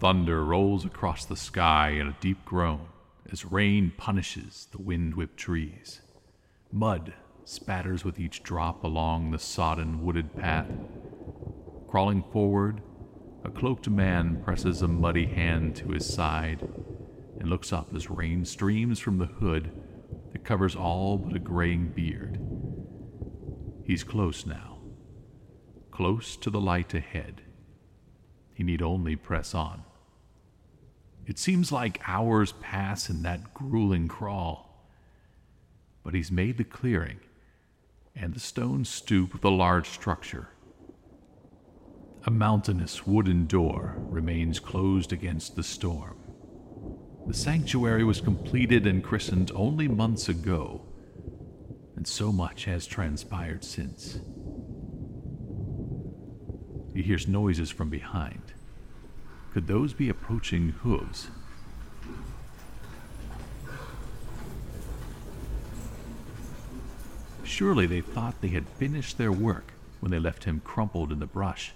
thunder rolls across the sky in a deep groan as rain punishes the wind whipped trees. Mud spatters with each drop along the sodden wooded path. Crawling forward, a cloaked man presses a muddy hand to his side and looks up as rain streams from the hood that covers all but a graying beard. He's close now, close to the light ahead. He need only press on. It seems like hours pass in that grueling crawl. But he's made the clearing and the stone stoop of the large structure. A mountainous wooden door remains closed against the storm. The sanctuary was completed and christened only months ago, and so much has transpired since. He hears noises from behind. Could those be approaching hooves? Surely they thought they had finished their work when they left him crumpled in the brush.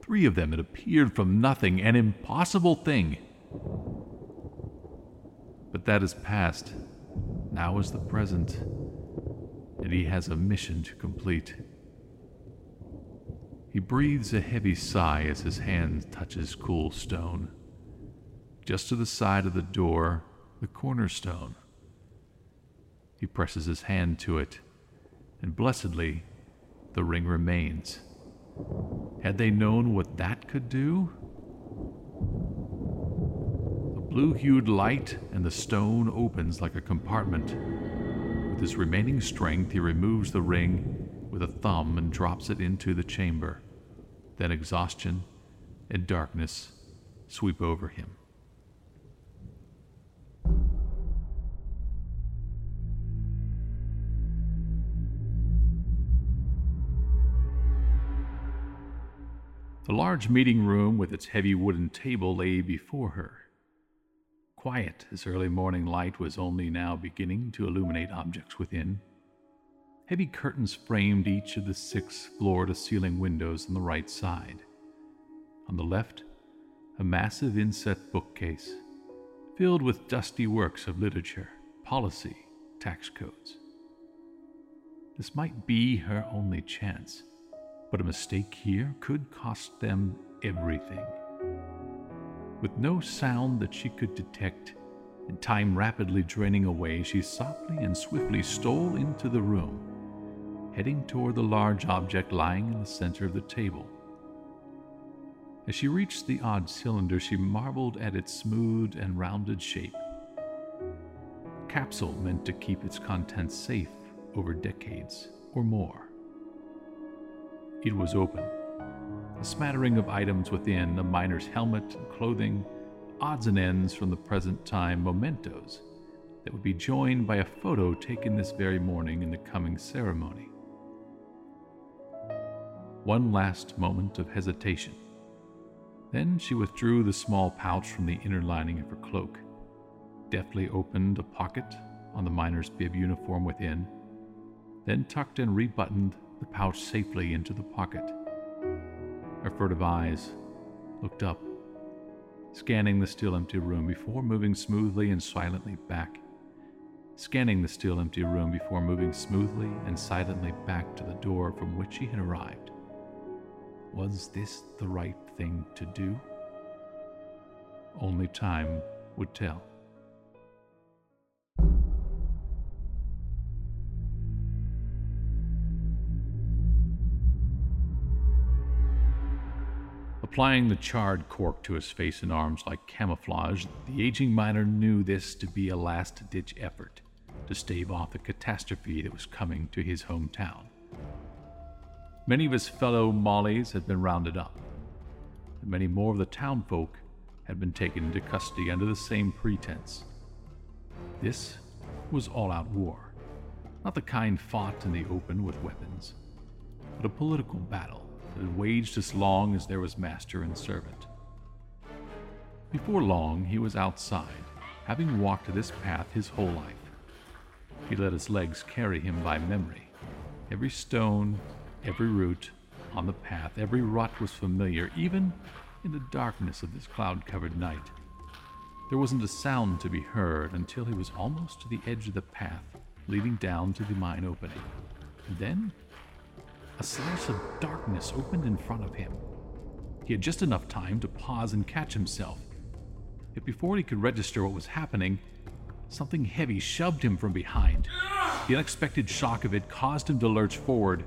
Three of them had appeared from nothing, an impossible thing. But that is past. Now is the present, and he has a mission to complete. He breathes a heavy sigh as his hand touches cool stone. Just to the side of the door, the cornerstone. He presses his hand to it, and blessedly, the ring remains. Had they known what that could do? The blue hued light and the stone opens like a compartment. With his remaining strength, he removes the ring with a thumb and drops it into the chamber. Then exhaustion and darkness sweep over him. The large meeting room with its heavy wooden table lay before her. Quiet as early morning light was only now beginning to illuminate objects within. Heavy curtains framed each of the six floor to ceiling windows on the right side. On the left, a massive inset bookcase filled with dusty works of literature, policy, tax codes. This might be her only chance but a mistake here could cost them everything. With no sound that she could detect, and time rapidly draining away, she softly and swiftly stole into the room, heading toward the large object lying in the center of the table. As she reached the odd cylinder, she marveled at its smooth and rounded shape. Capsule meant to keep its contents safe over decades or more. It was open. A smattering of items within a miner's helmet and clothing, odds and ends from the present time mementos that would be joined by a photo taken this very morning in the coming ceremony. One last moment of hesitation. Then she withdrew the small pouch from the inner lining of her cloak, deftly opened a pocket on the miner's bib uniform within, then tucked and rebuttoned the pouch safely into the pocket. Her furtive eyes looked up, scanning the still empty room before moving smoothly and silently back. Scanning the still empty room before moving smoothly and silently back to the door from which she had arrived. Was this the right thing to do? Only time would tell. Applying the charred cork to his face and arms like camouflage, the aging miner knew this to be a last ditch effort to stave off the catastrophe that was coming to his hometown. Many of his fellow Mollies had been rounded up, and many more of the townfolk had been taken into custody under the same pretense. This was all out war, not the kind fought in the open with weapons, but a political battle that had waged as long as there was master and servant. Before long, he was outside, having walked this path his whole life. He let his legs carry him by memory. Every stone, every root on the path, every rut was familiar, even in the darkness of this cloud covered night. There wasn't a sound to be heard until he was almost to the edge of the path leading down to the mine opening. And then a slice of darkness opened in front of him. He had just enough time to pause and catch himself. Yet before he could register what was happening, something heavy shoved him from behind. The unexpected shock of it caused him to lurch forward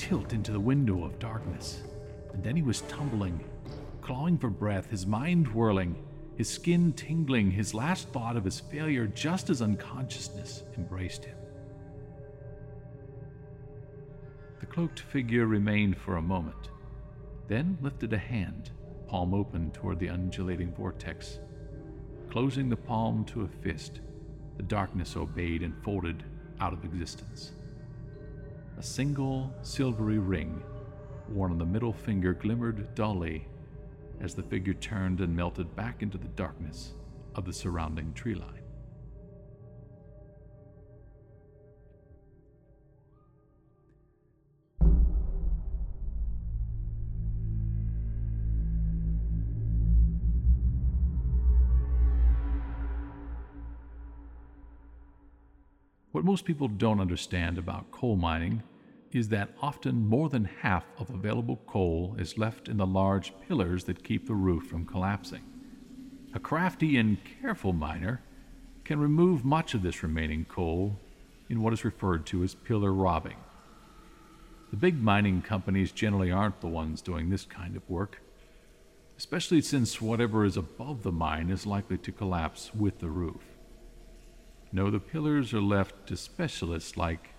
tilt into the window of darkness. And then he was tumbling, clawing for breath, his mind whirling, his skin tingling, his last thought of his failure just as unconsciousness embraced him. The cloaked figure remained for a moment, then lifted a hand, palm open toward the undulating vortex. Closing the palm to a fist, the darkness obeyed and folded out of existence. A single silvery ring, worn on the middle finger, glimmered dully as the figure turned and melted back into the darkness of the surrounding tree line. What most people don't understand about coal mining is that often more than half of available coal is left in the large pillars that keep the roof from collapsing. A crafty and careful miner can remove much of this remaining coal in what is referred to as pillar robbing. The big mining companies generally aren't the ones doing this kind of work, especially since whatever is above the mine is likely to collapse with the roof. No, the pillars are left to specialists like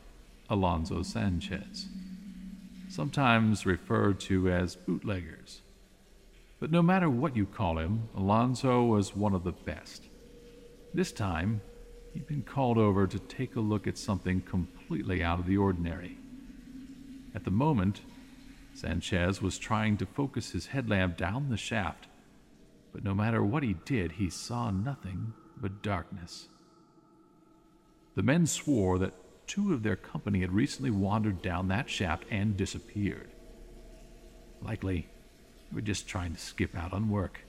Alonso Sanchez, sometimes referred to as bootleggers. But no matter what you call him, Alonso was one of the best. This time, he'd been called over to take a look at something completely out of the ordinary. At the moment, Sanchez was trying to focus his headlamp down the shaft, but no matter what he did, he saw nothing but darkness. The men swore that two of their company had recently wandered down that shaft and disappeared. Likely, they were just trying to skip out on work.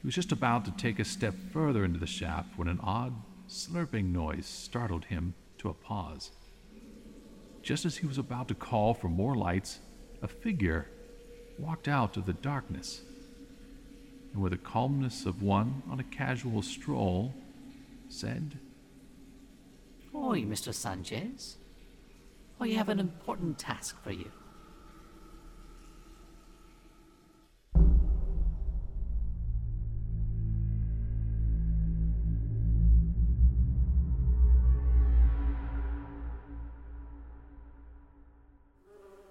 He was just about to take a step further into the shaft when an odd, slurping noise startled him to a pause. Just as he was about to call for more lights, a figure walked out of the darkness, and with the calmness of one on a casual stroll, said, Oi, Mr. Sanchez. I have an important task for you.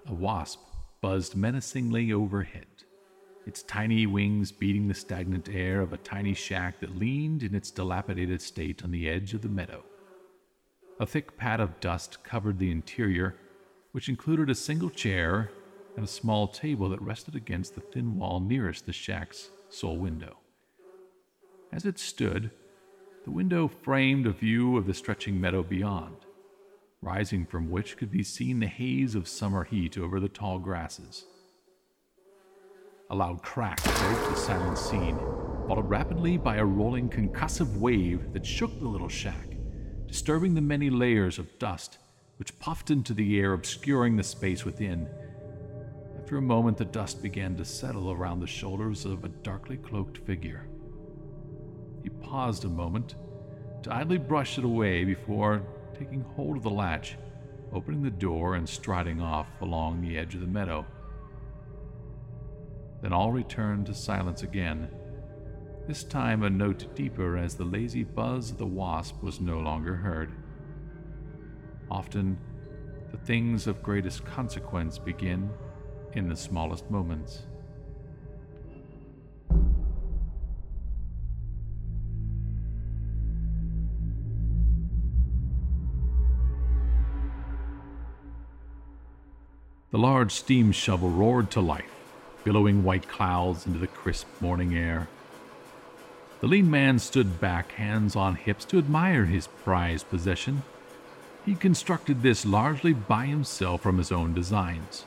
A wasp buzzed menacingly overhead, its tiny wings beating the stagnant air of a tiny shack that leaned in its dilapidated state on the edge of the meadow. A thick pad of dust covered the interior, which included a single chair and a small table that rested against the thin wall nearest the shack's sole window. As it stood, the window framed a view of the stretching meadow beyond, rising from which could be seen the haze of summer heat over the tall grasses. A loud crack broke the silent scene, followed rapidly by a rolling concussive wave that shook the little shack disturbing the many layers of dust which puffed into the air, obscuring the space within. After a moment, the dust began to settle around the shoulders of a darkly cloaked figure. He paused a moment to idly brush it away before taking hold of the latch, opening the door, and striding off along the edge of the meadow. Then all returned to silence again this time a note deeper as the lazy buzz of the wasp was no longer heard. Often, the things of greatest consequence begin in the smallest moments. The large steam shovel roared to life, billowing white clouds into the crisp morning air. The lean man stood back, hands on hips, to admire his prized possession. He constructed this largely by himself from his own designs.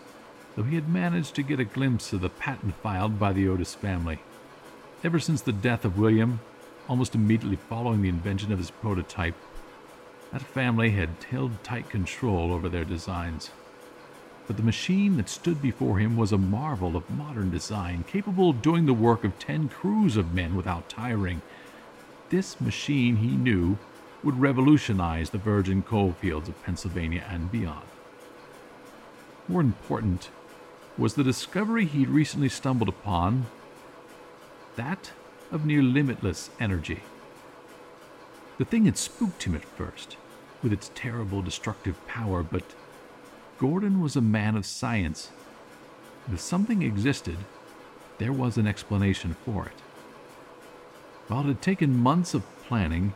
though he had managed to get a glimpse of the patent filed by the Otis family. Ever since the death of William, almost immediately following the invention of his prototype, that family had held tight control over their designs. But the machine that stood before him was a marvel of modern design, capable of doing the work of ten crews of men without tiring. This machine, he knew, would revolutionize the virgin coal fields of Pennsylvania and beyond. More important was the discovery he'd recently stumbled upon that of near limitless energy. The thing had spooked him at first, with its terrible destructive power, but Gordon was a man of science. If something existed, there was an explanation for it. While it had taken months of planning,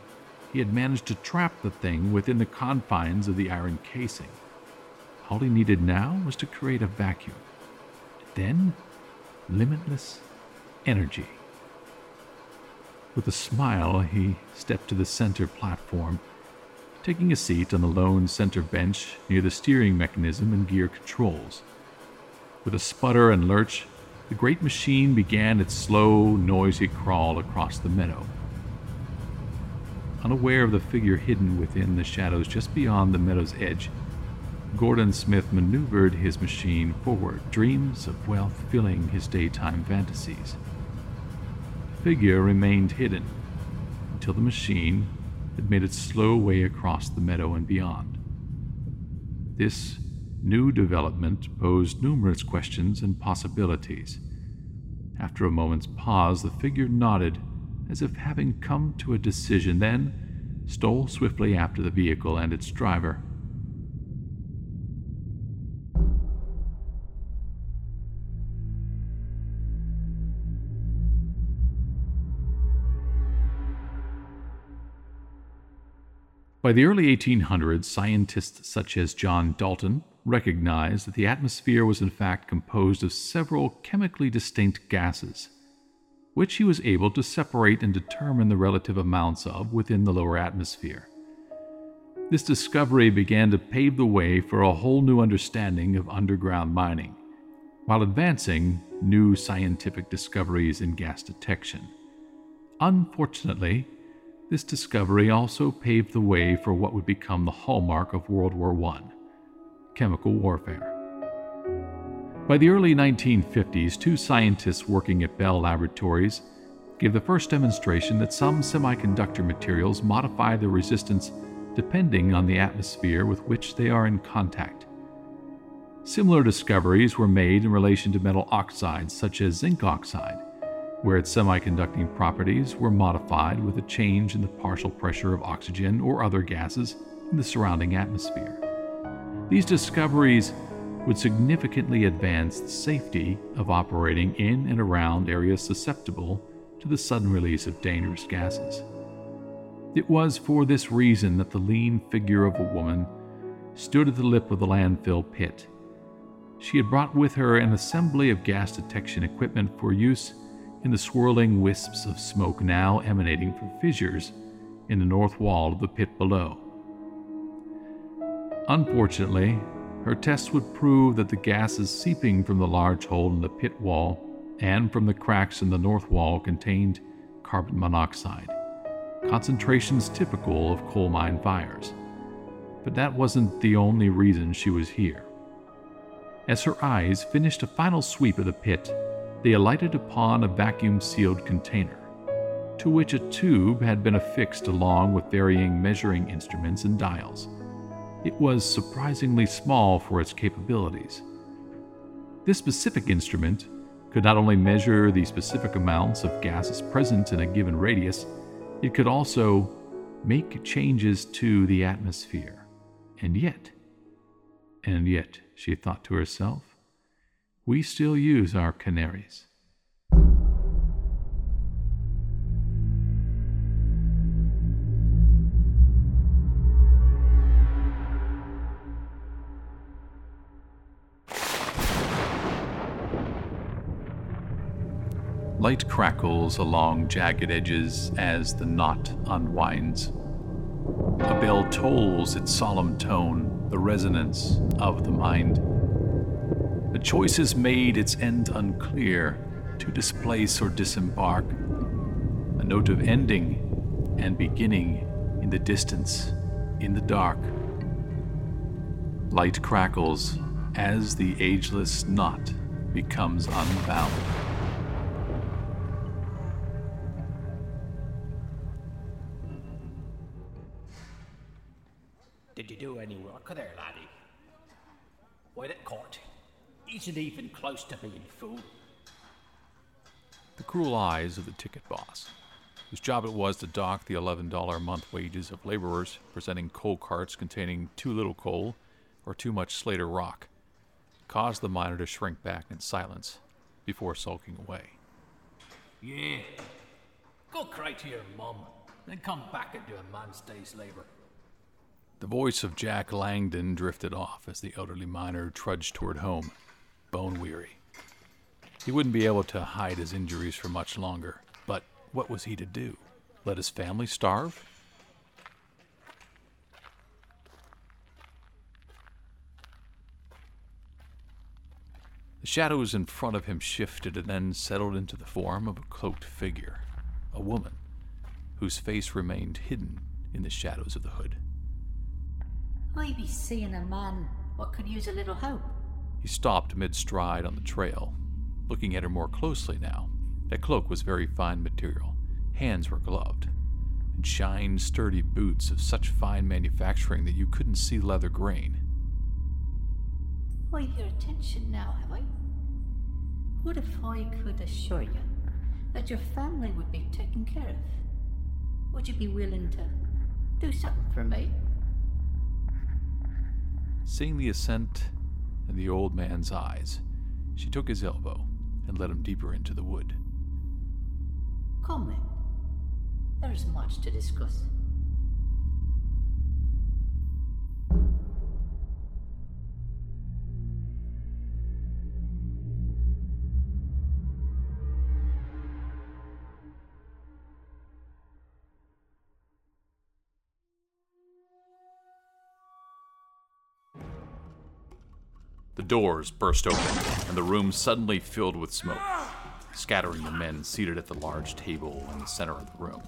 he had managed to trap the thing within the confines of the iron casing. All he needed now was to create a vacuum. Then, limitless energy. With a smile, he stepped to the center platform, taking a seat on the lone center bench near the steering mechanism and gear controls. With a sputter and lurch, the great machine began its slow, noisy crawl across the meadow. Unaware of the figure hidden within the shadows just beyond the meadow's edge, Gordon Smith maneuvered his machine forward, dreams of wealth filling his daytime fantasies. The figure remained hidden until the machine had made its slow way across the meadow and beyond. This new development posed numerous questions and possibilities. After a moment's pause, the figure nodded as if having come to a decision, then stole swiftly after the vehicle and its driver. By the early 1800s, scientists such as John Dalton recognized that the atmosphere was in fact composed of several chemically distinct gases, which he was able to separate and determine the relative amounts of within the lower atmosphere. This discovery began to pave the way for a whole new understanding of underground mining, while advancing new scientific discoveries in gas detection. Unfortunately, this discovery also paved the way for what would become the hallmark of World War I chemical warfare. By the early 1950s, two scientists working at Bell Laboratories gave the first demonstration that some semiconductor materials modify their resistance depending on the atmosphere with which they are in contact. Similar discoveries were made in relation to metal oxides, such as zinc oxide, where its semiconducting properties were modified with a change in the partial pressure of oxygen or other gases in the surrounding atmosphere. These discoveries would significantly advance the safety of operating in and around areas susceptible to the sudden release of dangerous gases. It was for this reason that the lean figure of a woman stood at the lip of the landfill pit. She had brought with her an assembly of gas detection equipment for use in the swirling wisps of smoke now emanating from fissures in the north wall of the pit below. Unfortunately, her tests would prove that the gases seeping from the large hole in the pit wall and from the cracks in the north wall contained carbon monoxide, concentrations typical of coal mine fires. But that wasn't the only reason she was here. As her eyes finished a final sweep of the pit, they alighted upon a vacuum sealed container, to which a tube had been affixed along with varying measuring instruments and dials. It was surprisingly small for its capabilities. This specific instrument could not only measure the specific amounts of gases present in a given radius, it could also make changes to the atmosphere. And yet, and yet, she thought to herself, we still use our canaries. Light crackles along jagged edges as the knot unwinds. A bell tolls its solemn tone, the resonance of the mind. The choice is made, its end unclear, to displace or disembark. A note of ending and beginning in the distance, in the dark. Light crackles as the ageless knot becomes unbound. Did you do any work there, laddie? Why, that court isn't even close to being full. The cruel eyes of the ticket boss, whose job it was to dock the $11 a month wages of laborers presenting coal carts containing too little coal or too much Slater rock, caused the miner to shrink back in silence before sulking away. Yeah. Go cry to your mum, then come back and do a man's day's labor. The voice of Jack Langdon drifted off as the elderly miner trudged toward home, bone weary. He wouldn't be able to hide his injuries for much longer, but what was he to do? Let his family starve? The shadows in front of him shifted and then settled into the form of a cloaked figure, a woman, whose face remained hidden in the shadows of the hood. I be seeing a man what could use a little help. He stopped mid stride on the trail, looking at her more closely now. That cloak was very fine material, hands were gloved, and shined sturdy boots of such fine manufacturing that you couldn't see leather grain. I your attention now, have I? What if I could assure you that your family would be taken care of? Would you be willing to do something for me? Seeing the assent in the old man's eyes, she took his elbow and led him deeper into the wood. Come then. There is much to discuss. The doors burst open, and the room suddenly filled with smoke, scattering the men seated at the large table in the center of the room.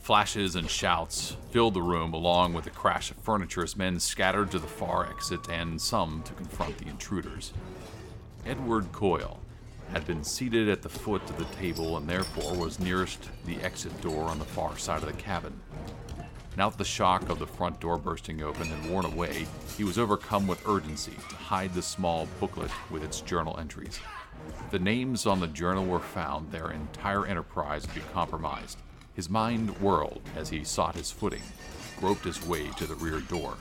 Flashes and shouts filled the room, along with the crash of furniture as men scattered to the far exit and some to confront the intruders. Edward Coyle had been seated at the foot of the table and therefore was nearest the exit door on the far side of the cabin. Now that the shock of the front door bursting open had worn away, he was overcome with urgency to hide the small booklet with its journal entries. The names on the journal were found, their entire enterprise would be compromised. His mind whirled as he sought his footing, groped his way to the rear door.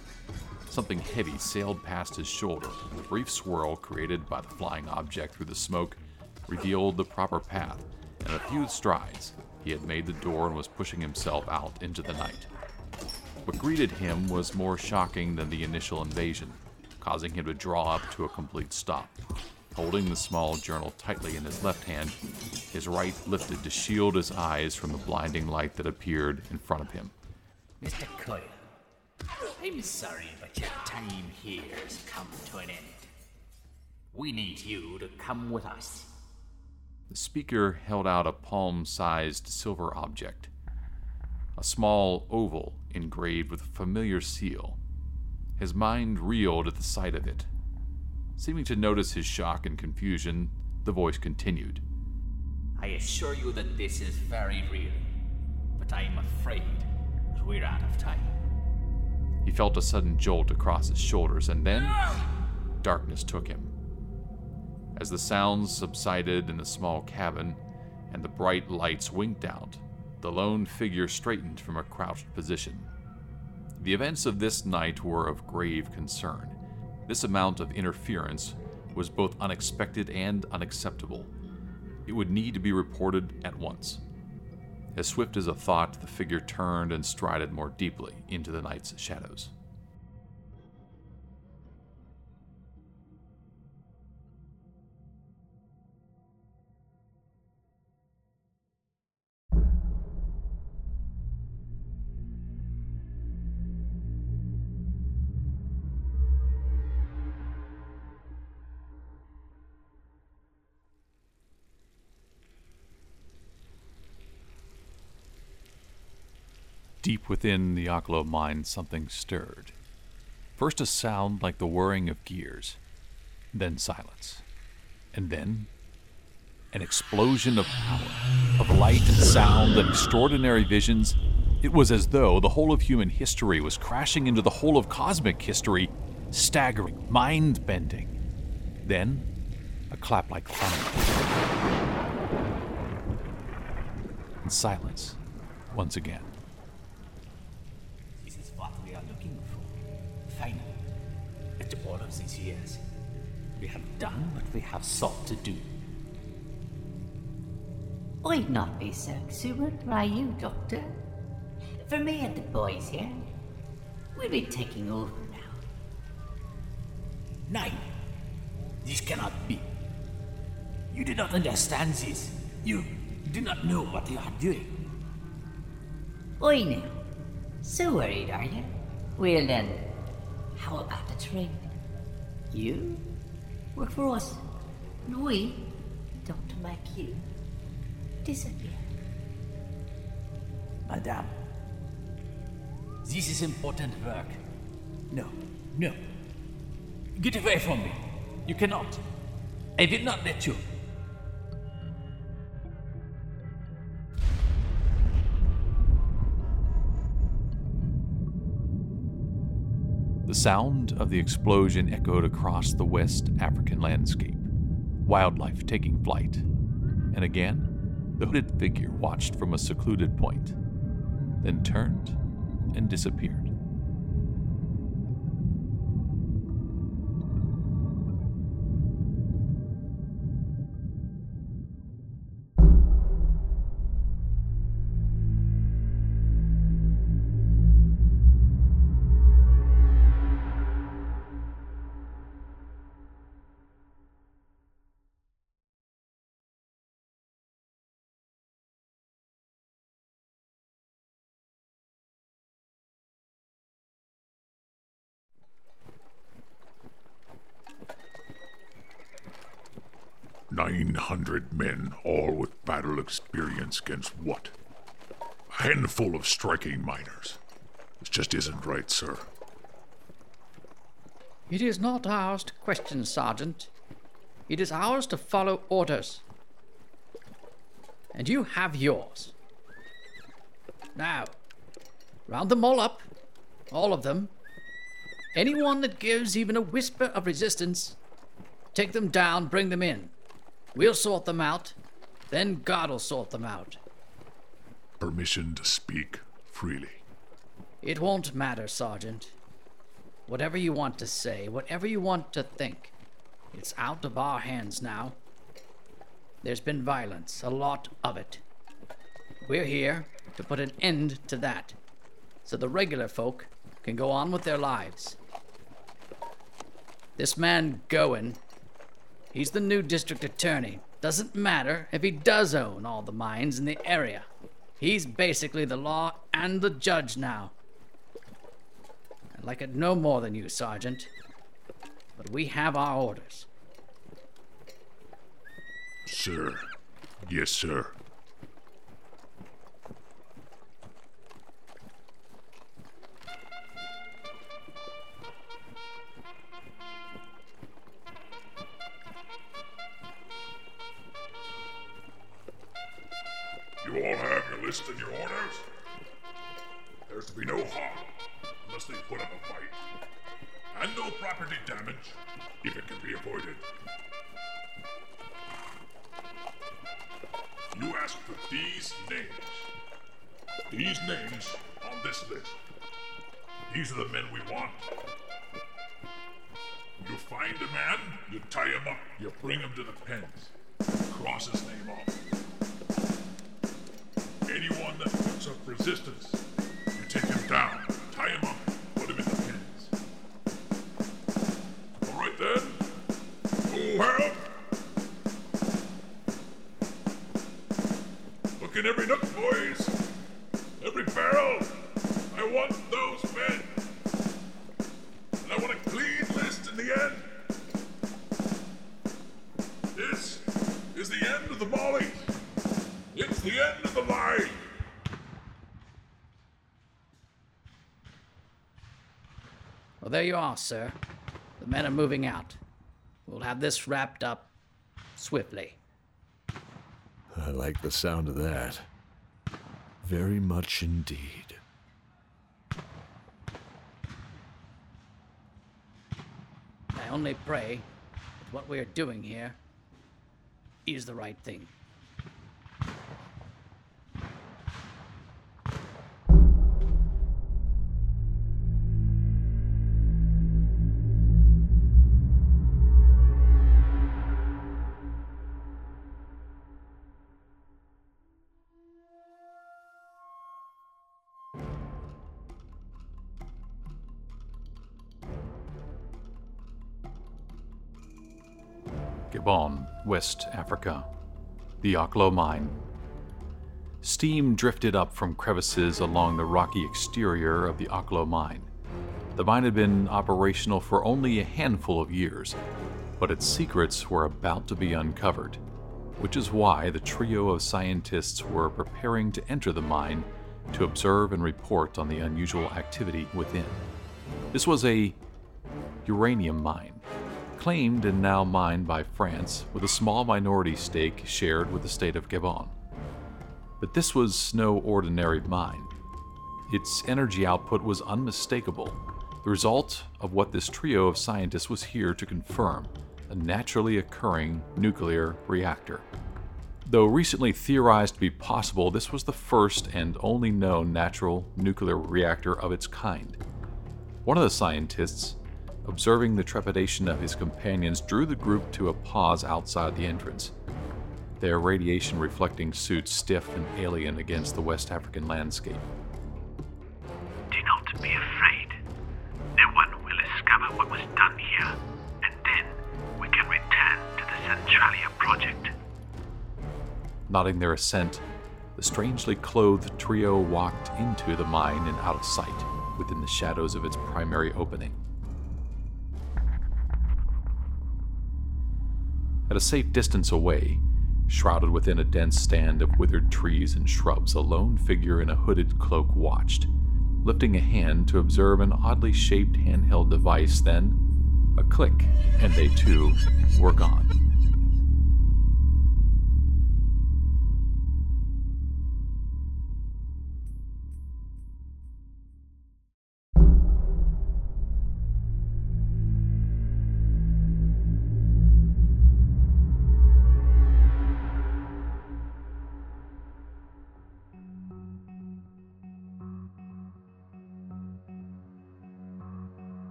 Something heavy sailed past his shoulder, the brief swirl created by the flying object through the smoke revealed the proper path. In a few strides, he had made the door and was pushing himself out into the night. What greeted him was more shocking than the initial invasion, causing him to draw up to a complete stop. Holding the small journal tightly in his left hand, his right lifted to shield his eyes from the blinding light that appeared in front of him. Mr. Coyle, I'm sorry, but your time here has come to an end. We need you to come with us. The speaker held out a palm sized silver object, a small oval engraved with a familiar seal. His mind reeled at the sight of it. Seeming to notice his shock and confusion, the voice continued. I assure you that this is very real, but I'm afraid that we're out of time. He felt a sudden jolt across his shoulders, and then darkness took him. As the sounds subsided in the small cabin and the bright lights winked out, the lone figure straightened from a crouched position. The events of this night were of grave concern. This amount of interference was both unexpected and unacceptable. It would need to be reported at once. As swift as a thought, the figure turned and strided more deeply into the night's shadows. Deep within the Oklo mind, something stirred. First a sound like the whirring of gears, then silence, and then an explosion of power, of light and sound and extraordinary visions. It was as though the whole of human history was crashing into the whole of cosmic history, staggering, mind bending. Then, a clap like thunder. And silence, once again. After all of these years, we have done what we have sought to do. I'd not be so exuberant, are you, Doctor? For me and the boys here, we'll be taking over now. Nine. This cannot be. You do not understand this. You do not know what you are doing. I know. So worried, are you? Well then, how about the trade? You work for us, and we don't make you disappear. Madame, this is important work. No, no. Get away from me. You cannot. I will not let you. The sound of the explosion echoed across the West African landscape, wildlife taking flight. And again, the hooded figure watched from a secluded point, then turned and disappeared. Experience against what? A handful of striking miners. This just isn't right, sir. It is not ours to question, Sergeant. It is ours to follow orders. And you have yours. Now, round them all up. All of them. Anyone that gives even a whisper of resistance, take them down, bring them in. We'll sort them out. Then God'll sort them out. Permission to speak freely. It won't matter, Sergeant. Whatever you want to say, whatever you want to think, it's out of our hands now. There's been violence, a lot of it. We're here to put an end to that, so the regular folk can go on with their lives. This man Gowen, he's the new district attorney. Doesn't matter if he does own all the mines in the area. He's basically the law and the judge now. I'd like it no more than you, Sergeant. But we have our orders. Sir. Yes, sir. Are, sir. The men are moving out. We'll have this wrapped up swiftly. I like the sound of that. Very much indeed. I only pray that what we are doing here is the right thing. Gabon, West Africa. The Oklo Mine. Steam drifted up from crevices along the rocky exterior of the Oklo Mine. The mine had been operational for only a handful of years, but its secrets were about to be uncovered, which is why the trio of scientists were preparing to enter the mine to observe and report on the unusual activity within. This was a uranium mine, claimed and now mined by France, with a small minority stake shared with the state of Gabon. But this was no ordinary mine. Its energy output was unmistakable, the result of what this trio of scientists was here to confirm a naturally occurring nuclear reactor. Though recently theorized to be possible, this was the first and only known natural nuclear reactor of its kind. One of the scientists, observing the trepidation of his companions, drew the group to a pause outside the entrance, their radiation reflecting suits stiff and alien against the West African landscape. Do not be afraid. No one will discover what was done here, and then we can return to the Centralia project. Nodding their assent, the strangely clothed trio walked into the mine and out of sight within the shadows of its primary opening. At a safe distance away, shrouded within a dense stand of withered trees and shrubs, a lone figure in a hooded cloak watched, lifting a hand to observe an oddly shaped handheld device, then a click, and they too were gone.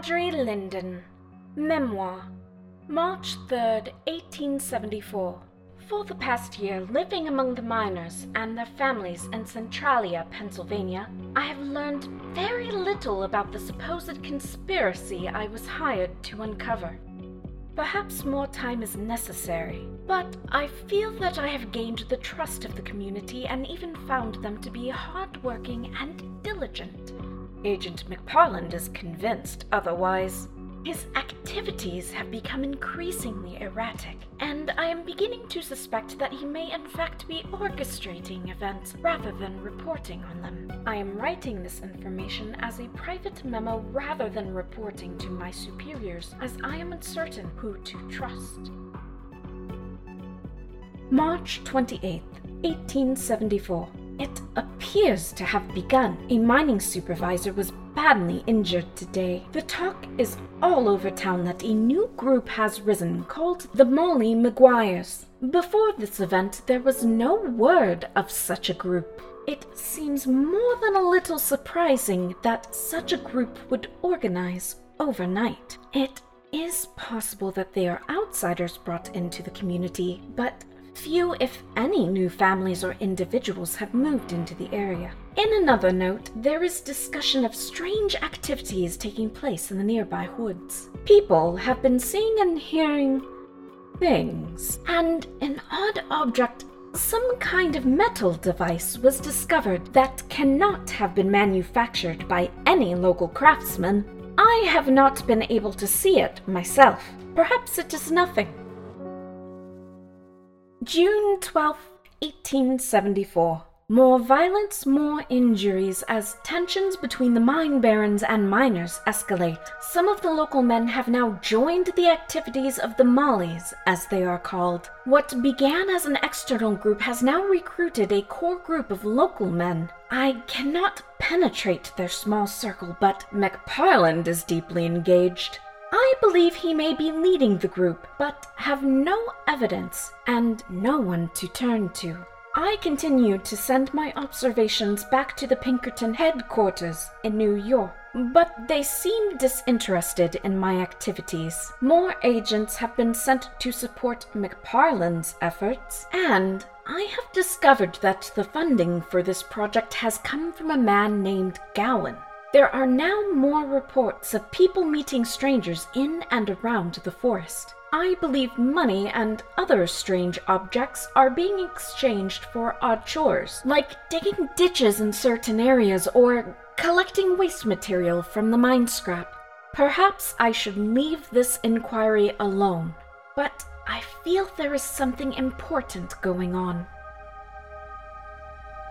Audrey Linden, Memoir, March 3rd, 1874. For the past year, living among the miners and their families in Centralia, Pennsylvania, I have learned very little about the supposed conspiracy I was hired to uncover. Perhaps more time is necessary, but I feel that I have gained the trust of the community and even found them to be hardworking and diligent. Agent McParland is convinced otherwise. His activities have become increasingly erratic, and I am beginning to suspect that he may in fact be orchestrating events rather than reporting on them. I am writing this information as a private memo rather than reporting to my superiors, as I am uncertain who to trust. March 28th, 1874. It appears to have begun. A mining supervisor was badly injured today. The talk is all over town that a new group has risen called the Molly Maguires. Before this event, there was no word of such a group. It seems more than a little surprising that such a group would organize overnight. It is possible that they are outsiders brought into the community, but Few, if any, new families or individuals have moved into the area. In another note, there is discussion of strange activities taking place in the nearby woods. People have been seeing and hearing things, and an odd object, some kind of metal device, was discovered that cannot have been manufactured by any local craftsman. I have not been able to see it myself. Perhaps it is nothing. June 12, 1874. More violence, more injuries as tensions between the mine barons and miners escalate. Some of the local men have now joined the activities of the Mollies, as they are called. What began as an external group has now recruited a core group of local men. I cannot penetrate their small circle, but McParland is deeply engaged. I believe he may be leading the group, but have no evidence and no one to turn to. I continued to send my observations back to the Pinkerton headquarters in New York, but they seem disinterested in my activities. More agents have been sent to support McParland's efforts, and I have discovered that the funding for this project has come from a man named Gowen. There are now more reports of people meeting strangers in and around the forest. I believe money and other strange objects are being exchanged for odd chores, like digging ditches in certain areas or collecting waste material from the mine scrap. Perhaps I should leave this inquiry alone, but I feel there is something important going on.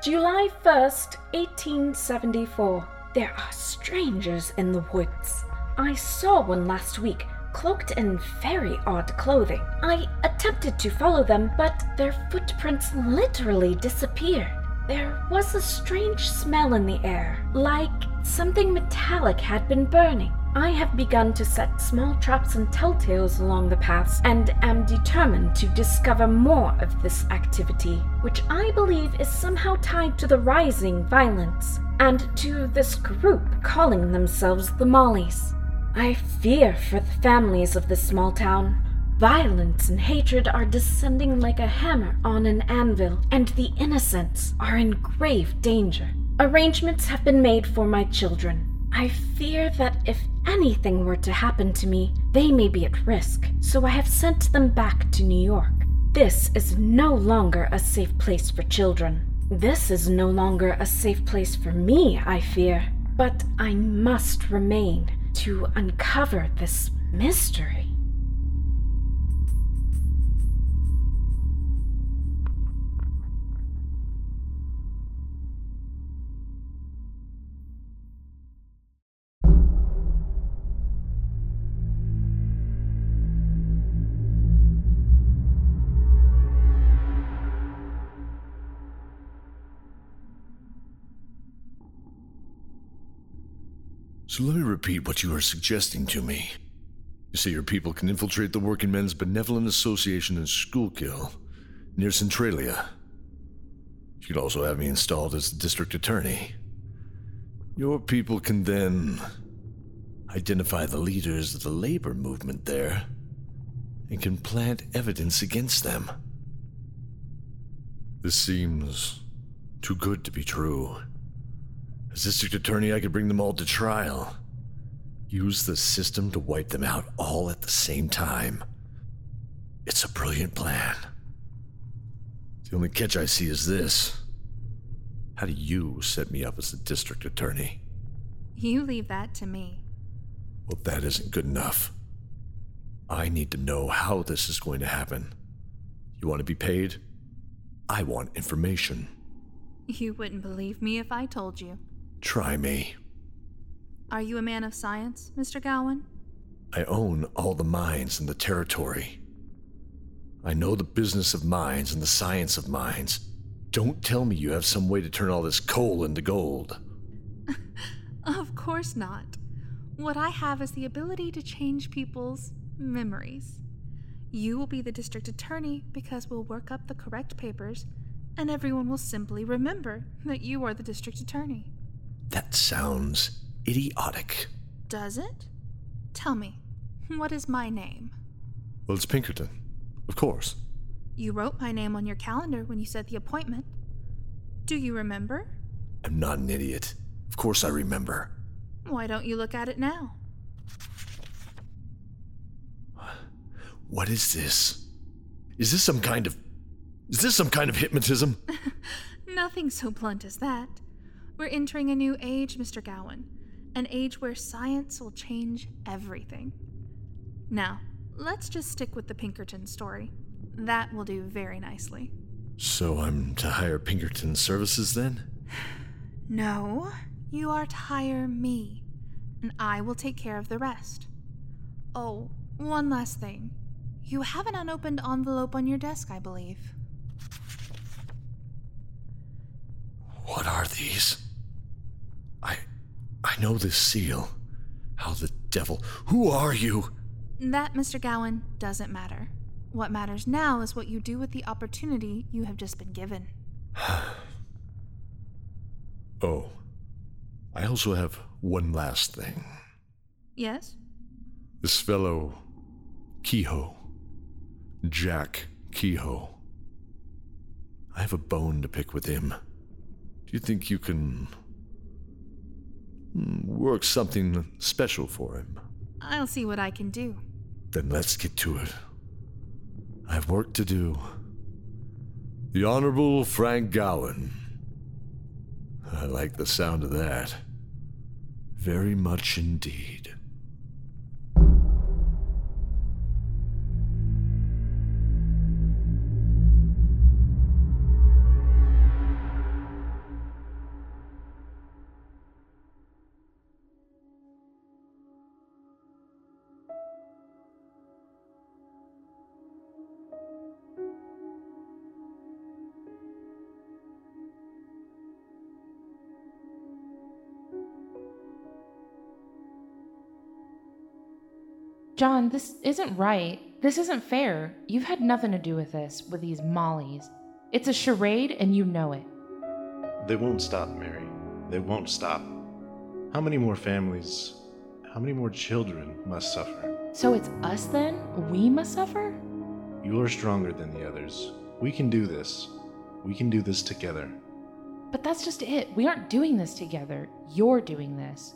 July 1st, 1874. There are strangers in the woods. I saw one last week cloaked in very odd clothing. I attempted to follow them, but their footprints literally disappeared. There was a strange smell in the air, like something metallic had been burning. I have begun to set small traps and telltales along the paths and am determined to discover more of this activity, which I believe is somehow tied to the rising violence and to this group calling themselves the Mollies. I fear for the families of this small town. Violence and hatred are descending like a hammer on an anvil, and the innocents are in grave danger. Arrangements have been made for my children. I fear that if anything were to happen to me, they may be at risk, so I have sent them back to New York. This is no longer a safe place for children. This is no longer a safe place for me, I fear. But I must remain to uncover this mystery. So let me repeat what you are suggesting to me. You say your people can infiltrate the Working Men's Benevolent Association in Schuylkill, near Centralia. You could also have me installed as the district attorney. Your people can then identify the leaders of the labor movement there and can plant evidence against them. This seems too good to be true. As district attorney, I could bring them all to trial. Use the system to wipe them out all at the same time. It's a brilliant plan. The only catch I see is this. How do you set me up as the district attorney? You leave that to me. Well, that isn't good enough. I need to know how this is going to happen. You want to be paid? I want information. You wouldn't believe me if I told you. Try me. Are you a man of science, Mr. Gowen? I own all the mines in the territory. I know the business of mines and the science of mines. Don't tell me you have some way to turn all this coal into gold. of course not. What I have is the ability to change people's memories. You will be the district attorney because we'll work up the correct papers, and everyone will simply remember that you are the district attorney. That sounds idiotic. Does it? Tell me, what is my name? Well, it's Pinkerton. Of course. You wrote my name on your calendar when you set the appointment. Do you remember? I'm not an idiot. Of course I remember. Why don't you look at it now? What is this? Is this some kind of. Is this some kind of hypnotism? Nothing so blunt as that. We're entering a new age, Mr. Gowen. An age where science will change everything. Now, let's just stick with the Pinkerton story. That will do very nicely. So I'm to hire Pinkerton's services then? No, you are to hire me, and I will take care of the rest. Oh, one last thing. You have an unopened envelope on your desk, I believe. What are these? I. Know this seal. How the devil. Who are you? That, Mr. Gowen, doesn't matter. What matters now is what you do with the opportunity you have just been given. Oh. I also have one last thing. Yes? This fellow. Kehoe. Jack Kehoe. I have a bone to pick with him. Do you think you can. Hmm, work something special for him? I'll see what I can do. Then let's get to it. I have work to do. The Honorable Frank Gowen. I like the sound of that. Very much indeed. John, this isn't right. This isn't fair. You've had nothing to do with this, with these mollies. It's a charade, and you know it. They won't stop, Mary. They won't stop. How many more families, how many more children must suffer? So it's us then? We must suffer? You are stronger than the others. We can do this. We can do this together. But that's just it. We aren't doing this together. You're doing this.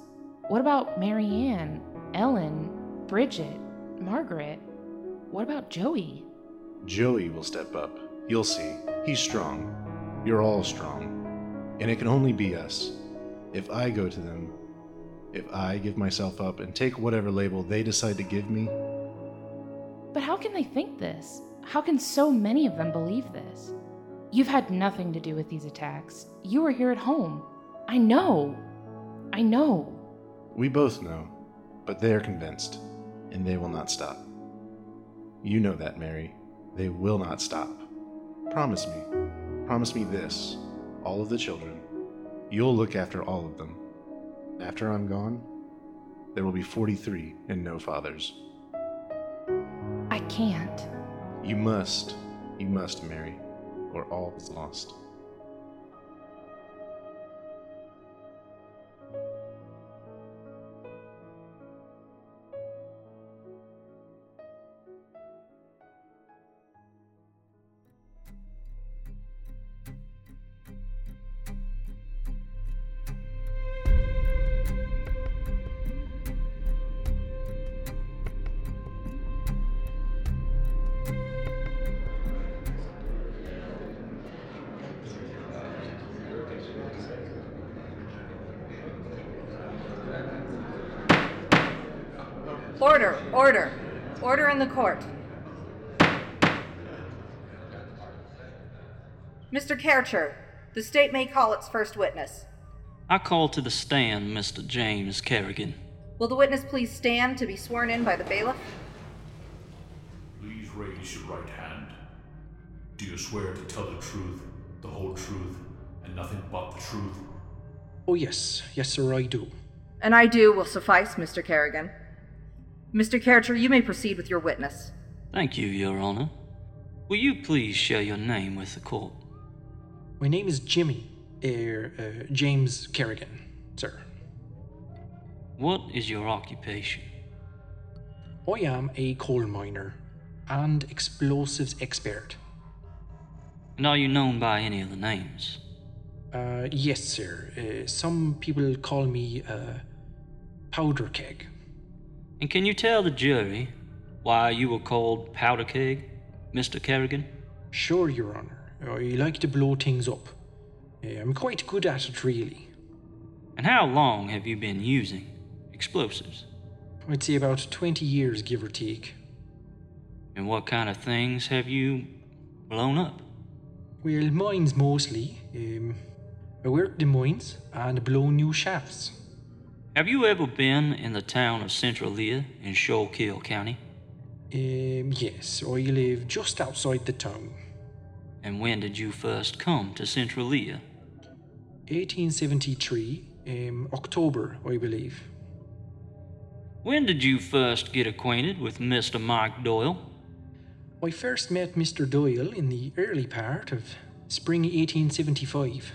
What about Marianne, Ellen, Bridget, Margaret? What about Joey? Joey will step up. You'll see. He's strong. You're all strong. And it can only be us. If I go to them, if I give myself up and take whatever label they decide to give me, But how can they think this? How can so many of them believe this? You've had nothing to do with these attacks. You were here at home. I know. I know. we both know, but they are convinced, and they will not stop. You know that, Mary. They will not stop. Promise me. Promise me this all of the children. You'll look after all of them. After I'm gone, there will be 43 and no fathers. I can't. You must, you must, Mary, or all is lost. Order, order, order in the court. Mr. Kercher, the state may call its first witness. I call to the stand Mr. James Kerrigan. Will the witness please stand to be sworn in by the bailiff? Please raise your right hand. Do you swear to tell the truth, the whole truth, and nothing but the truth? Oh, yes. Yes, sir, I do. And I do will suffice, Mr. Kerrigan. Mr. Kercher, you may proceed with your witness. Thank you, Your Honor. Will you please share your name with the court? My name is Jimmy, er, uh, James Kerrigan, sir. What is your occupation? I am a coal miner and explosives expert. And are you known by any of the names? Uh, yes, sir. Uh, some people call me uh, Powder Keg. And can you tell the jury why you were called Powder Keg, Mr. Kerrigan? Sure, Your Honor. I like to blow things up. Uh, I'm quite good at it, really. And how long have you been using explosives? I'd say about 20 years, give or take. And what kind of things have you blown up? Well, mines mostly. Um, I work the mines and blow new shafts. Have you ever been in the town of Centralia in Schuylkill County? Um, yes, I live just outside the town. And when did you first come to Centralia? 1873, um, October, I believe. When did you first get acquainted with Mr. Mike Doyle? I first met Mr. Doyle in the early part of spring 1875.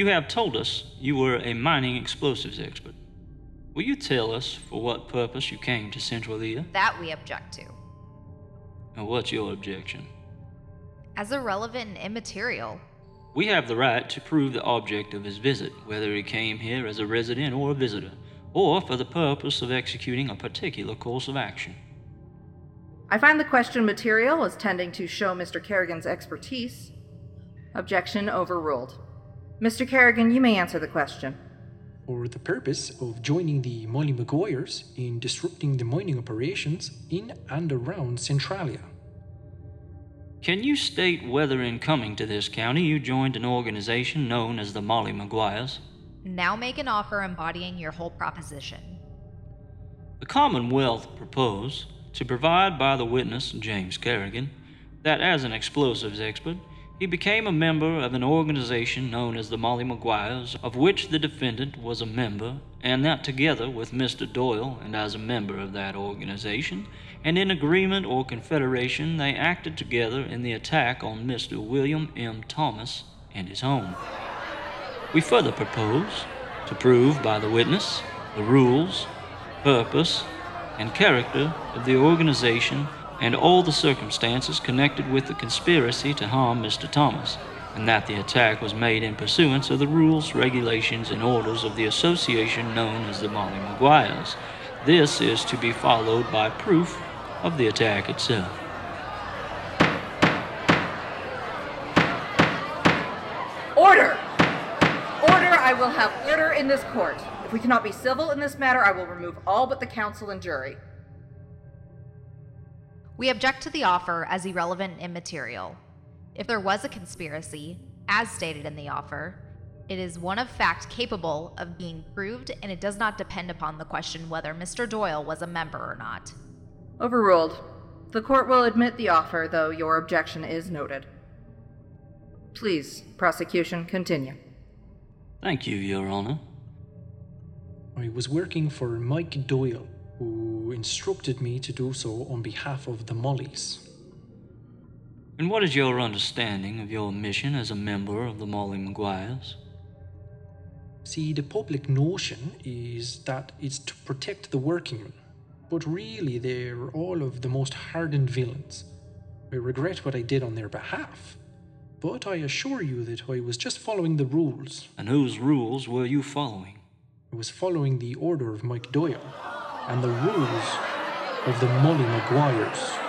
You have told us you were a mining explosives expert. Will you tell us for what purpose you came to Centralia? That we object to. And what's your objection? As irrelevant and immaterial. We have the right to prove the object of his visit, whether he came here as a resident or a visitor, or for the purpose of executing a particular course of action. I find the question material as tending to show Mr. Kerrigan's expertise. Objection overruled. Mr. Kerrigan, you may answer the question. For the purpose of joining the Molly Maguires in disrupting the mining operations in and around Centralia. Can you state whether in coming to this county you joined an organization known as the Molly Maguires? Now make an offer embodying your whole proposition. The Commonwealth propose to provide by the witness, James Kerrigan, that as an explosives expert, he became a member of an organization known as the Molly Maguires, of which the defendant was a member, and that together with Mr. Doyle, and as a member of that organization, and in agreement or confederation, they acted together in the attack on Mr. William M. Thomas and his home. We further propose to prove by the witness the rules, purpose, and character of the organization and all the circumstances connected with the conspiracy to harm Mr. Thomas, and that the attack was made in pursuance of the rules, regulations, and orders of the association known as the Molly Maguires. This is to be followed by proof of the attack itself. Order! Order! I will have order in this court. If we cannot be civil in this matter, I will remove all but the counsel and jury. We object to the offer as irrelevant and immaterial. If there was a conspiracy, as stated in the offer, it is one of fact capable of being proved, and it does not depend upon the question whether Mr. Doyle was a member or not. Overruled. The court will admit the offer, though your objection is noted. Please, prosecution, continue. Thank you, Your Honor. I was working for Mike Doyle, who instructed me to do so on behalf of the Mollys. And what is your understanding of your mission as a member of the Molly Maguires? See, the public notion is that it's to protect the workingmen, but really they're all of the most hardened villains. I regret what I did on their behalf, but I assure you that I was just following the rules. And whose rules were you following? I was following the order of Mike Doyle and the rules of the Molly Maguires.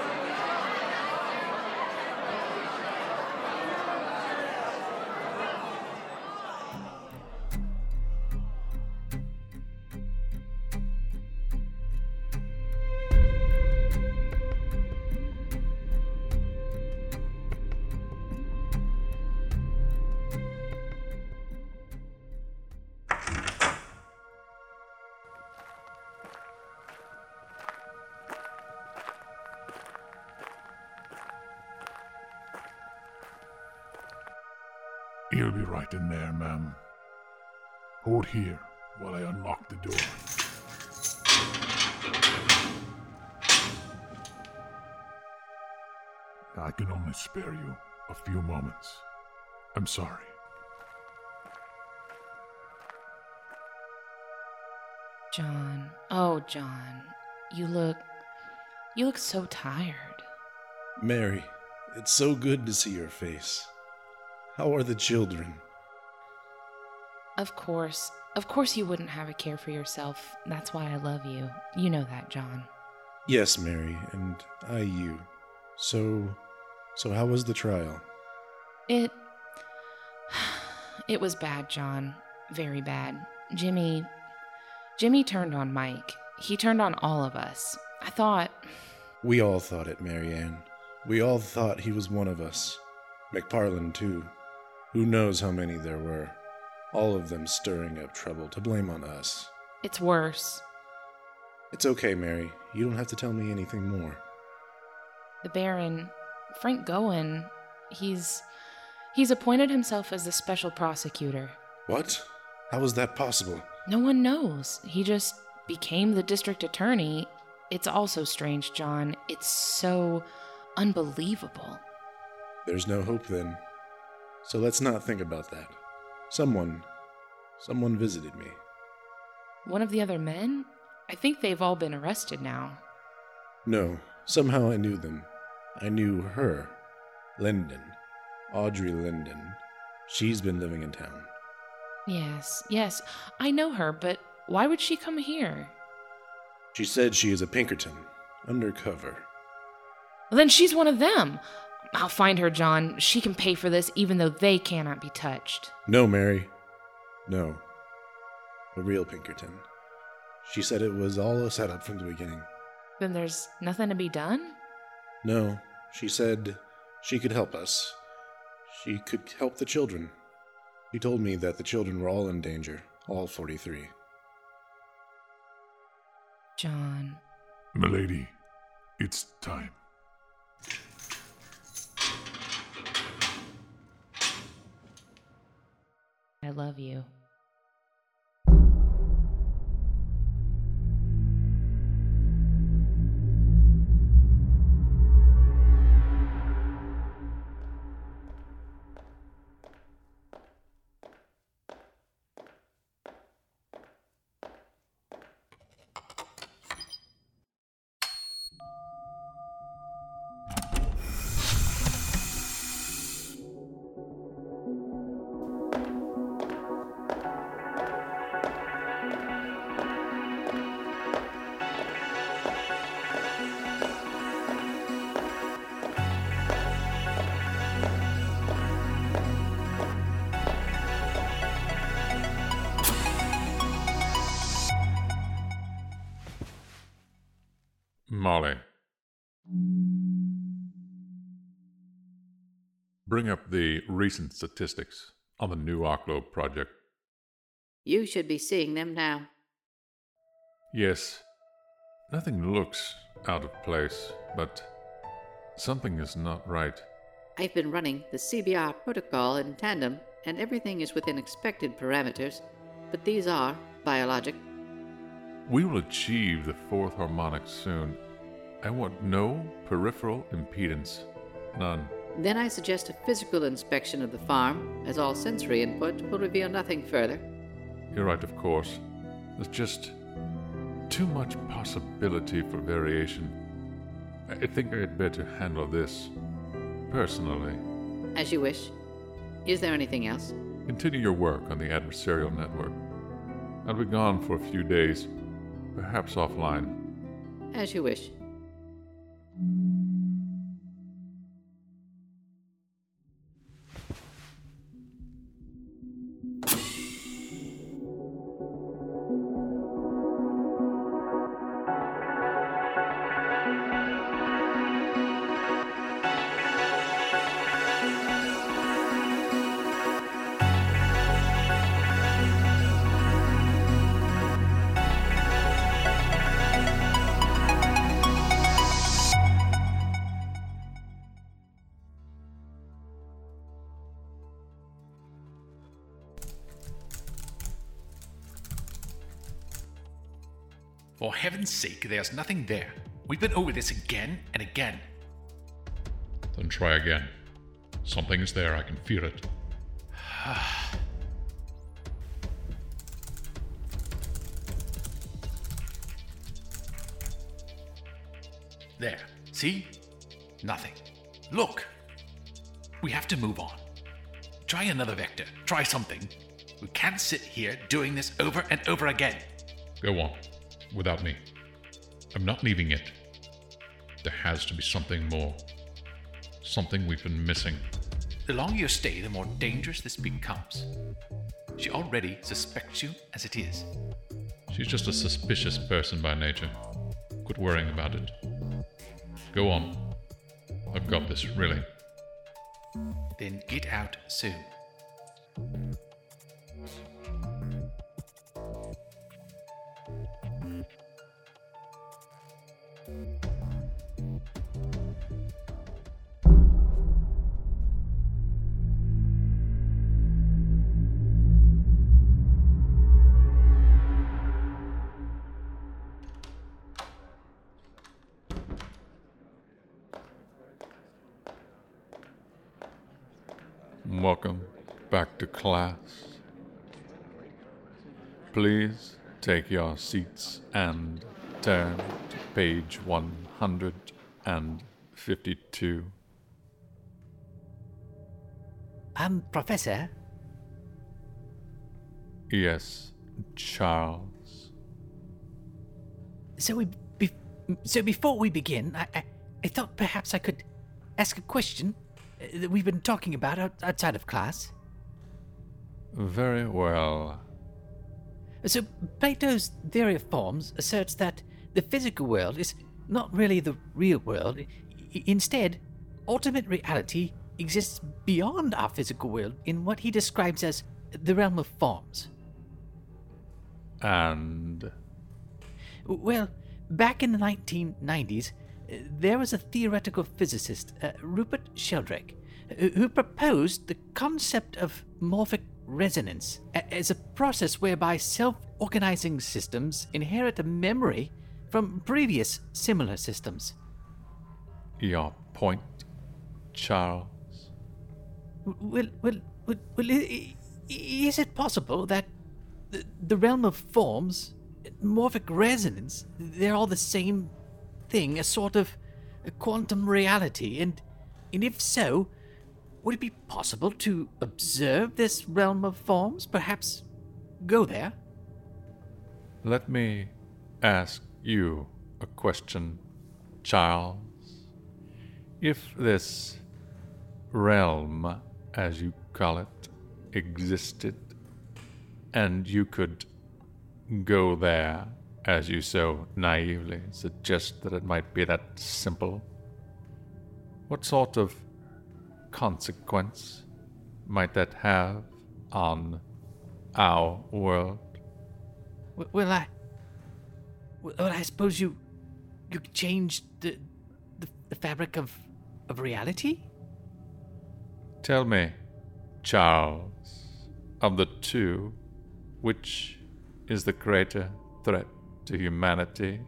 Here while I unlock the door. I can only spare you a few moments. I'm sorry. John. Oh, John. You look. You look so tired. Mary, it's so good to see your face. How are the children? Of course. Of course you wouldn't have a care for yourself. That's why I love you. You know that, John. Yes, Mary, and I you. So, so how was the trial? It. It was bad, John. Very bad. Jimmy. Jimmy turned on Mike. He turned on all of us. I thought. We all thought it, Marianne. We all thought he was one of us. McParland too. Who knows how many there were? All of them stirring up trouble to blame on us. It's worse. It's okay, Mary. You don't have to tell me anything more. The Baron, Frank Gowen, he's. he's appointed himself as the special prosecutor. What? How is that possible? No one knows. He just became the district attorney. It's all so strange, John. It's so unbelievable. There's no hope then. So let's not think about that. Someone. someone visited me. One of the other men? I think they've all been arrested now. No, somehow I knew them. I knew her. Linden. Audrey Linden. She's been living in town. Yes, yes, I know her, but why would she come here? She said she is a Pinkerton, undercover. Then she's one of them. I'll find her, John. She can pay for this even though they cannot be touched. No, Mary. No. A real Pinkerton. She said it was all a setup from the beginning. Then there's nothing to be done? No, she said she could help us. She could help the children. She told me that the children were all in danger, all 43. John. Milady, it's time. I love you. Molly. Bring up the recent statistics on the new Arklow project. You should be seeing them now. Yes, nothing looks out of place, but something is not right. I've been running the CBR protocol in tandem, and everything is within expected parameters, but these are biologic. We will achieve the fourth harmonic soon. I want no peripheral impedance. None. Then I suggest a physical inspection of the farm, as all sensory input will reveal nothing further. You're right, of course. There's just too much possibility for variation. I think I'd better handle this personally. As you wish. Is there anything else? Continue your work on the adversarial network. I'll be gone for a few days, perhaps offline. As you wish. For heaven's sake, there's nothing there. We've been over this again and again. Then try again. Something is there, I can feel it. there. See? Nothing. Look! We have to move on. Try another vector. Try something. We can't sit here doing this over and over again. Go on. Without me. I'm not leaving it. There has to be something more. Something we've been missing. The longer you stay, the more dangerous this becomes. She already suspects you as it is. She's just a suspicious person by nature. Quit worrying about it. Go on. I've got this, really. Then get out soon. Class. Please take your seats and turn to page 152. Um, Professor, Yes, Charles. so we be, so before we begin, I, I I thought perhaps I could ask a question uh, that we've been talking about outside of class. Very well. So Plato's theory of forms asserts that the physical world is not really the real world. Instead, ultimate reality exists beyond our physical world in what he describes as the realm of forms. And Well, back in the 1990s, uh, there was a theoretical physicist, uh, Rupert Sheldrake, who who proposed the concept of morphic resonance as a process whereby self organizing systems inherit a memory from previous similar systems. your point, Charles. Well, well, well, well is it possible that the, the realm of forms, morphic resonance, they're all the same thing, a sort of quantum reality? And, and if so, would it be possible to observe this realm of forms? Perhaps go there? Let me ask you a question, Charles. If this realm, as you call it, existed, and you could go there, as you so naively suggest that it might be that simple, what sort of consequence might that have on our world? W- Well, I. Well, I suppose you. You changed the, the, the fabric of, of reality? Tell me, Charles, of the two, which is the greater threat to humanity,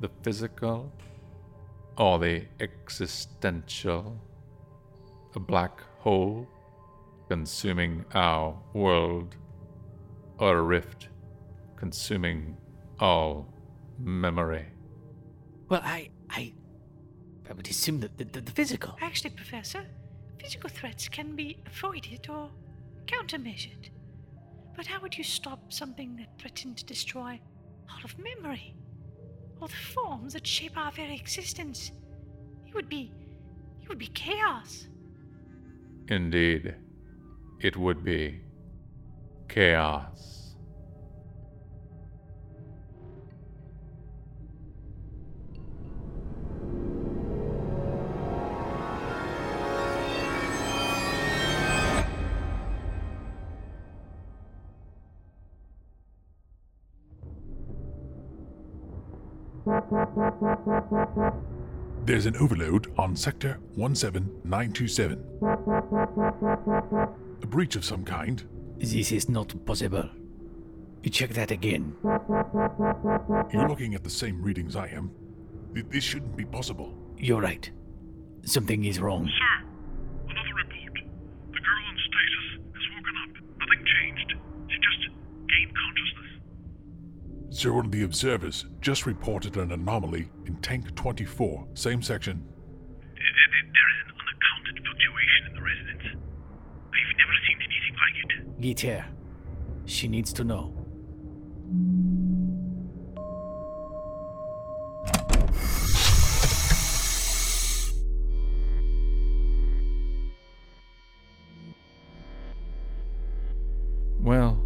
the physical or the existential? A black hole consuming our world, or a rift consuming all memory? Well, I. I. I would assume that the, the, the physical. Actually, Professor, physical threats can be avoided or countermeasured. But how would you stop something that threatened to destroy all of memory? All the forms that shape our very existence? It would be. It would be chaos. Indeed, it would be chaos. There's an overload on Sector 17927. A breach of some kind. This is not possible. You Check that again. You're looking at the same readings I am. This shouldn't be possible. You're right. Something is wrong. Another consciousness. Sir, one of the observers just reported an anomaly in Tank 24, same section. There there is an unaccounted fluctuation in the resonance. I've never seen anything like it. Get her. She needs to know. Well,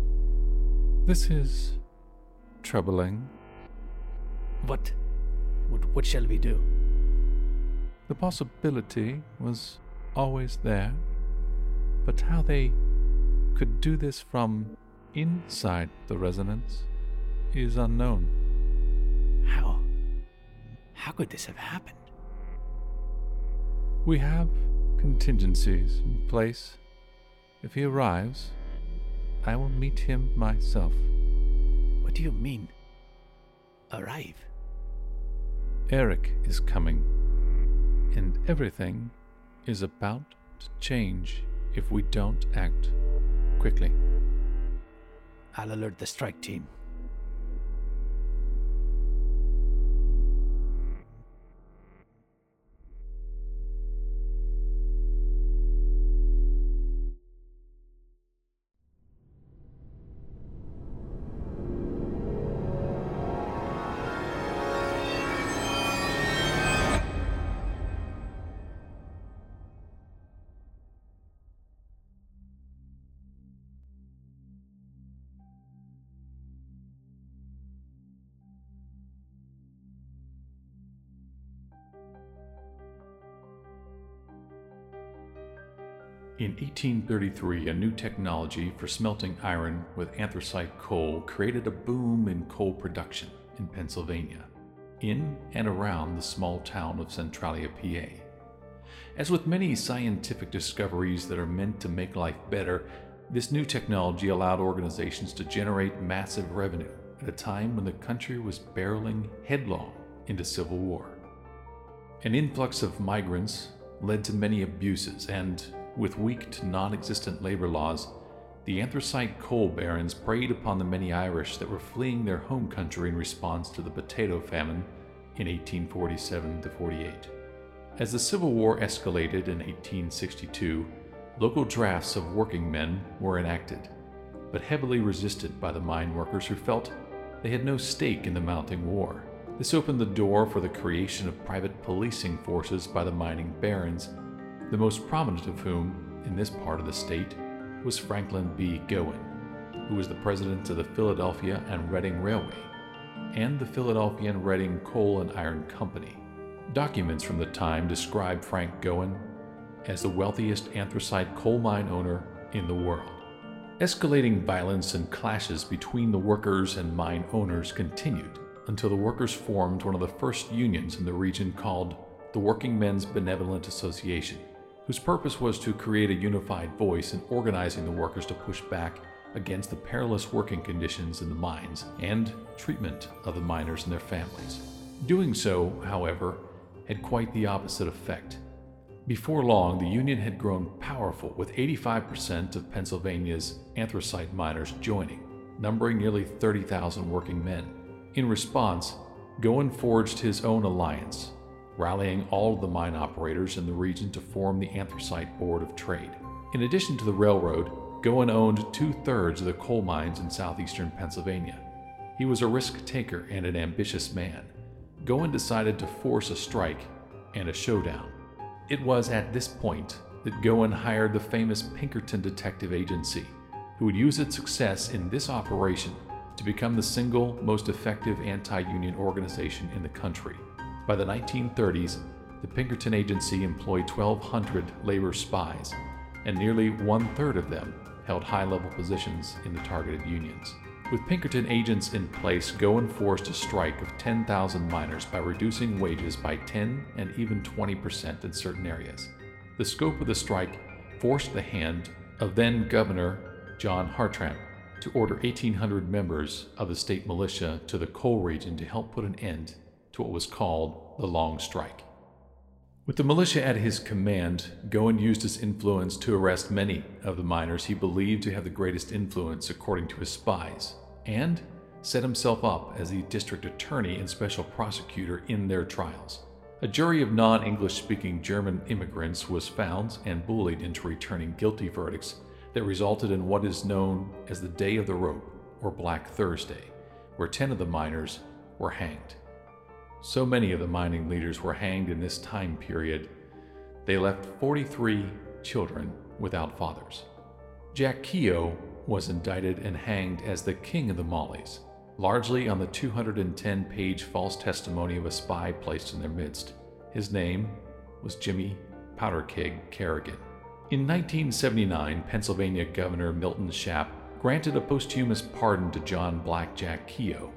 this is troubling. What? What, what shall we do? The possibility was always there, but how they could do this from inside the resonance is unknown. How? How could this have happened? We have contingencies in place. If he arrives, I will meet him myself. What do you mean? Arrive? Eric is coming, and everything is about to change if we don't act quickly. I'll alert the strike team. 1833, a new technology for smelting iron with anthracite coal created a boom in coal production in Pennsylvania, in and around the small town of Centralia, PA. As with many scientific discoveries that are meant to make life better, this new technology allowed organizations to generate massive revenue at a time when the country was barreling headlong into civil war. An influx of migrants led to many abuses, and with weak to non existent labor laws, the anthracite coal barons preyed upon the many Irish that were fleeing their home country in response to the potato famine in 1847 48. As the Civil War escalated in 1862, local drafts of working men were enacted, but heavily resisted by the mine workers who felt they had no stake in the mounting war. This opened the door for the creation of private policing forces by the mining barons the most prominent of whom, in this part of the state, was Franklin B. Gowen, who was the president of the Philadelphia and Reading Railway, and the Philadelphia and Reading Coal and Iron Company. Documents from the time describe Frank Gowen as the wealthiest anthracite coal mine owner in the world. Escalating violence and clashes between the workers and mine owners continued until the workers formed one of the first unions in the region called the Working Men's Benevolent Association whose purpose was to create a unified voice in organizing the workers to push back against the perilous working conditions in the mines and treatment of the miners and their families. Doing so, however, had quite the opposite effect. Before long, the Union had grown powerful, with 85% of Pennsylvania's anthracite miners joining, numbering nearly 30,000 working men. In response, Gowen forged his own alliance rallying all of the mine operators in the region to form the Anthracite Board of Trade. In addition to the railroad, Gowen owned two thirds of the coal mines in southeastern Pennsylvania. He was a risk taker and an ambitious man. Gowen decided to force a strike and a showdown. It was at this point that Gowen hired the famous Pinkerton Detective Agency, who would use its success in this operation to become the single most effective anti union organization in the country. By the 1930s, the Pinkerton Agency employed 1,200 labor spies, and nearly one third of them held high level positions in the targeted unions. With Pinkerton agents in place, Gowen forced a strike of 10,000 miners by reducing wages by 10 and even 20% in certain areas. The scope of the strike forced the hand of then Governor John Hartranft to order 1,800 members of the state militia to the coal region to help put an end to what was called the Long Strike. With the militia at his command, Gowen used his influence to arrest many of the miners he believed to have the greatest influence according to his spies, and set himself up as the district attorney and special prosecutor in their trials. A jury of non English speaking German immigrants was found and bullied into returning guilty verdicts that resulted in what is known as the Day of the Rope, or Black Thursday, where 10 of the miners were hanged. So many of the mining leaders were hanged in this time period, they left 43 children without fathers. Jack Keogh was indicted and hanged as the king of the Mollies, largely on the 210 page false testimony of a spy placed in their midst. His name was Jimmy powder keg Kerrigan. In 1979, Pennsylvania Governor Milton Shapp granted a posthumous pardon to John Blackjack Keogh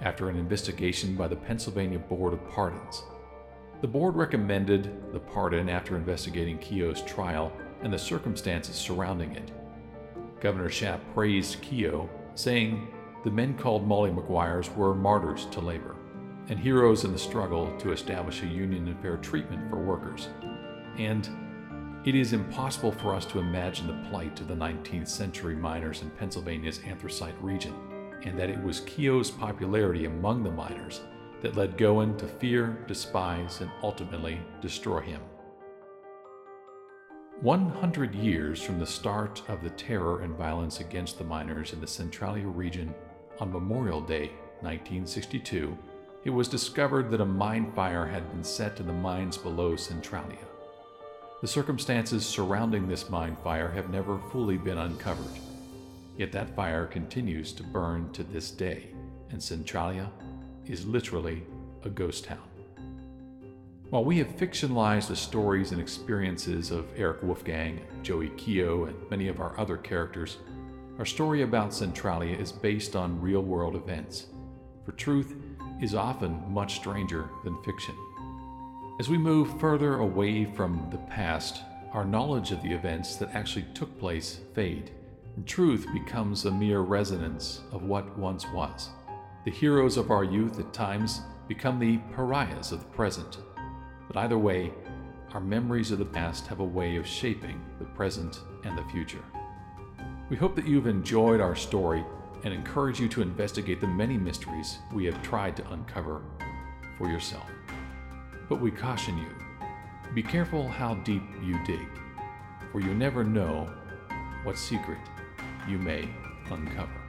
after an investigation by the Pennsylvania Board of Pardons. The board recommended the pardon after investigating Keogh's trial and the circumstances surrounding it. Governor Shapp praised Keogh, saying the men called Molly Maguires were martyrs to labor and heroes in the struggle to establish a union and fair treatment for workers. And it is impossible for us to imagine the plight of the 19th century miners in Pennsylvania's anthracite region, and that it was Keogh's popularity among the miners that led Gowen to fear, despise, and ultimately destroy him. 100 years from the start of the terror and violence against the miners in the Centralia region, on Memorial Day 1962, it was discovered that a mine fire had been set in the mines below Centralia. The circumstances surrounding this mine fire have never fully been uncovered. Yet that fire continues to burn to this day, and Centralia is literally a ghost town. While we have fictionalized the stories and experiences of Eric Wolfgang, Joey Keogh, and many of our other characters, our story about Centralia is based on real world events. For truth is often much stranger than fiction. As we move further away from the past, our knowledge of the events that actually took place fade, truth becomes a mere resonance of what once was. The heroes of our youth at times become the pariahs of the present. But either way, our memories of the past have a way of shaping the present and the future. We hope that you've enjoyed our story and encourage you to investigate the many mysteries we have tried to uncover for yourself. But we caution you be careful how deep you dig, for you never know what secret you may uncover.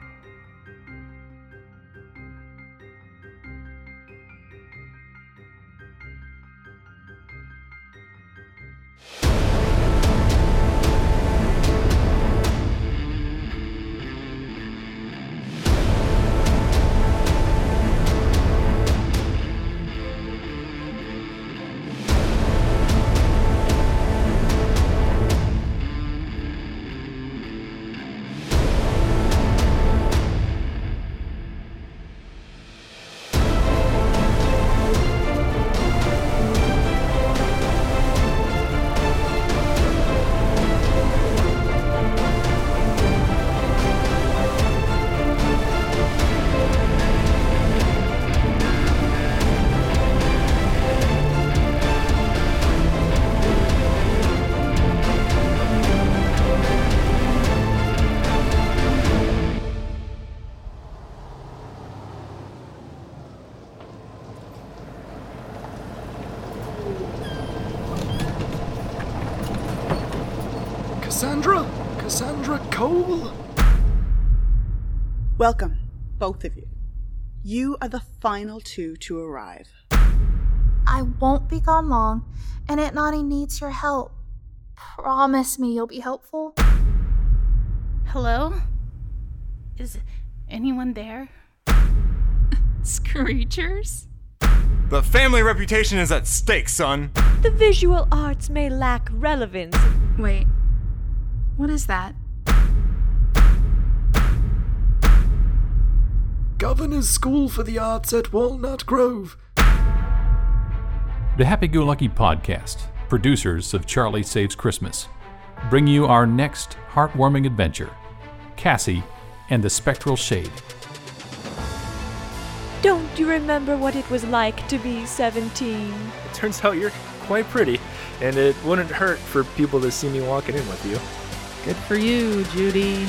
You are the final two to arrive. I won't be gone long, and Aunt Nani needs your help. Promise me you'll be helpful. Hello? Is anyone there? Screechers? The family reputation is at stake, son. The visual arts may lack relevance. Wait, what is that? Governor's School for the Arts at Walnut Grove. The Happy Go Lucky Podcast, producers of Charlie Saves Christmas, bring you our next heartwarming adventure Cassie and the Spectral Shade. Don't you remember what it was like to be 17? It turns out you're quite pretty, and it wouldn't hurt for people to see me walking in with you. Good for you, Judy.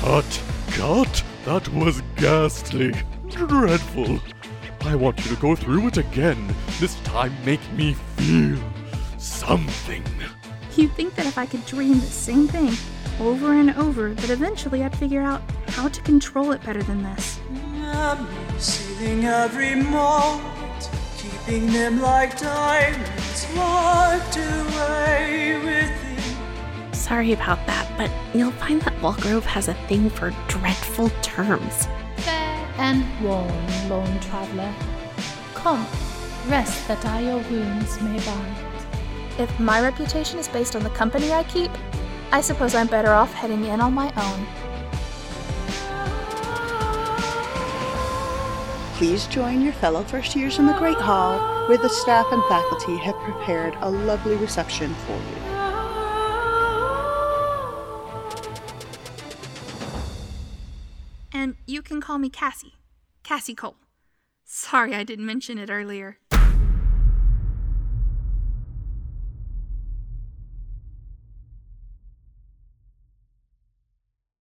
Cut, cut. That was ghastly. Dreadful. I want you to go through it again. This time make me feel something. You'd think that if I could dream the same thing over and over, that eventually I'd figure out how to control it better than this. Saving every moment, keeping them like diamonds locked away within. Sorry about that, but you'll find that Walgrove has a thing for dreadful terms. Fair and warm, lone traveler. Come, rest that I your wounds may bind. If my reputation is based on the company I keep, I suppose I'm better off heading in on my own. Please join your fellow first years in the Great Hall, where the staff and faculty have prepared a lovely reception for you. And you can call me Cassie. Cassie Cole. Sorry I didn't mention it earlier.